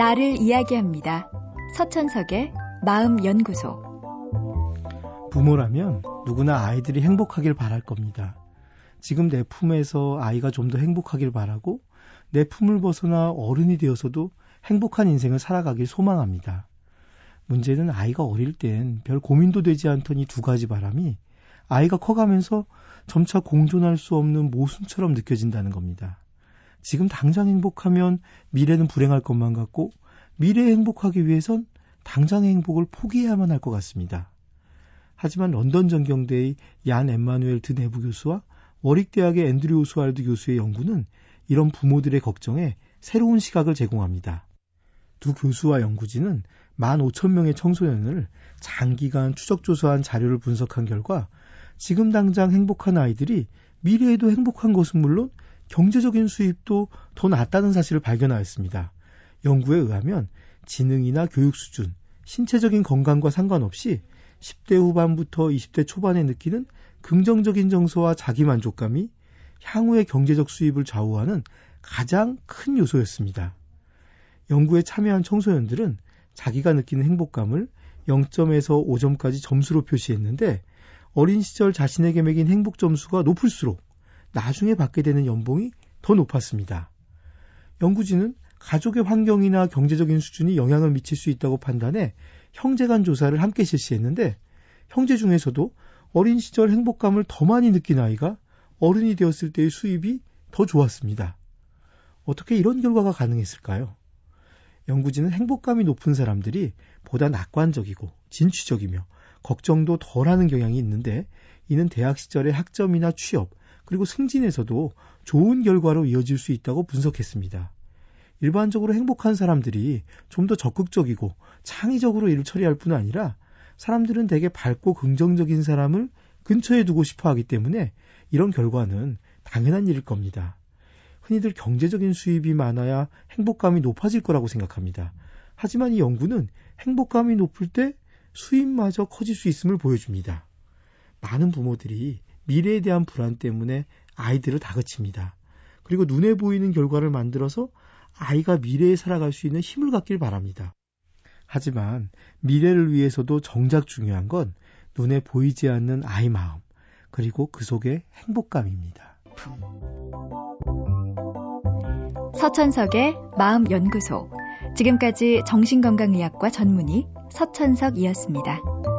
나를 이야기합니다. 서천석의 마음연구소. 부모라면 누구나 아이들이 행복하길 바랄 겁니다. 지금 내 품에서 아이가 좀 더 행복하길 바라고 내 품을 벗어나 어른이 되어서도 행복한 인생을 살아가길 소망합니다. 문제는 아이가 어릴 땐 별 고민도 되지 않던 이 두 가지 바람이 아이가 커가면서 점차 공존할 수 없는 모순처럼 느껴진다는 겁니다. 지금 당장 행복하면 미래는 불행할 것만 같고 미래에 행복하기 위해선 당장의 행복을 포기해야만 할 것 같습니다. 하지만 런던 전경대의 얀 엠마누엘 드 내부 교수와 워릭대학의 앤드류 오스왈드 교수의 연구는 이런 부모들의 걱정에 새로운 시각을 제공합니다. 두 교수와 연구진은 15,000명의 청소년을 장기간 추적조사한 자료를 분석한 결과 지금 당장 행복한 아이들이 미래에도 행복한 것은 물론 경제적인 수입도 더 낮다는 사실을 발견하였습니다. 연구에 의하면 지능이나 교육 수준, 신체적인 건강과 상관없이 10대 후반부터 20대 초반에 느끼는 긍정적인 정서와 자기 만족감이 향후의 경제적 수입을 좌우하는 가장 큰 요소였습니다. 연구에 참여한 청소년들은 자기가 느끼는 행복감을 0점에서 5점까지 점수로 표시했는데 어린 시절 자신에게 매긴 행복 점수가 높을수록 나중에 받게 되는 연봉이 더 높았습니다. 연구진은 가족의 환경이나 경제적인 수준이 영향을 미칠 수 있다고 판단해 형제 간 조사를 함께 실시했는데 형제 중에서도 어린 시절 행복감을 더 많이 느낀 아이가 어른이 되었을 때의 수입이 더 좋았습니다. 어떻게 이런 결과가 가능했을까요? 연구진은 행복감이 높은 사람들이 보다 낙관적이고 진취적이며 걱정도 덜 하는 경향이 있는데 이는 대학 시절의 학점이나 취업 그리고 승진에서도 좋은 결과로 이어질 수 있다고 분석했습니다. 일반적으로 행복한 사람들이 좀 더 적극적이고 창의적으로 일을 처리할 뿐 아니라 사람들은 되게 밝고 긍정적인 사람을 근처에 두고 싶어 하기 때문에 이런 결과는 당연한 일일 겁니다. 흔히들 경제적인 수입이 많아야 행복감이 높아질 거라고 생각합니다. 하지만 이 연구는 행복감이 높을 때 수입마저 커질 수 있음을 보여줍니다. 많은 부모들이 미래에 대한 불안 때문에 아이들을 다그칩니다. 그리고 눈에 보이는 결과를 만들어서 아이가 미래에 살아갈 수 있는 힘을 갖길 바랍니다. 하지만 미래를 위해서도 정작 중요한 건 눈에 보이지 않는 아이 마음, 그리고 그 속의 행복감입니다. 서천석의 마음연구소. 지금까지 정신건강의학과 전문의 서천석이었습니다.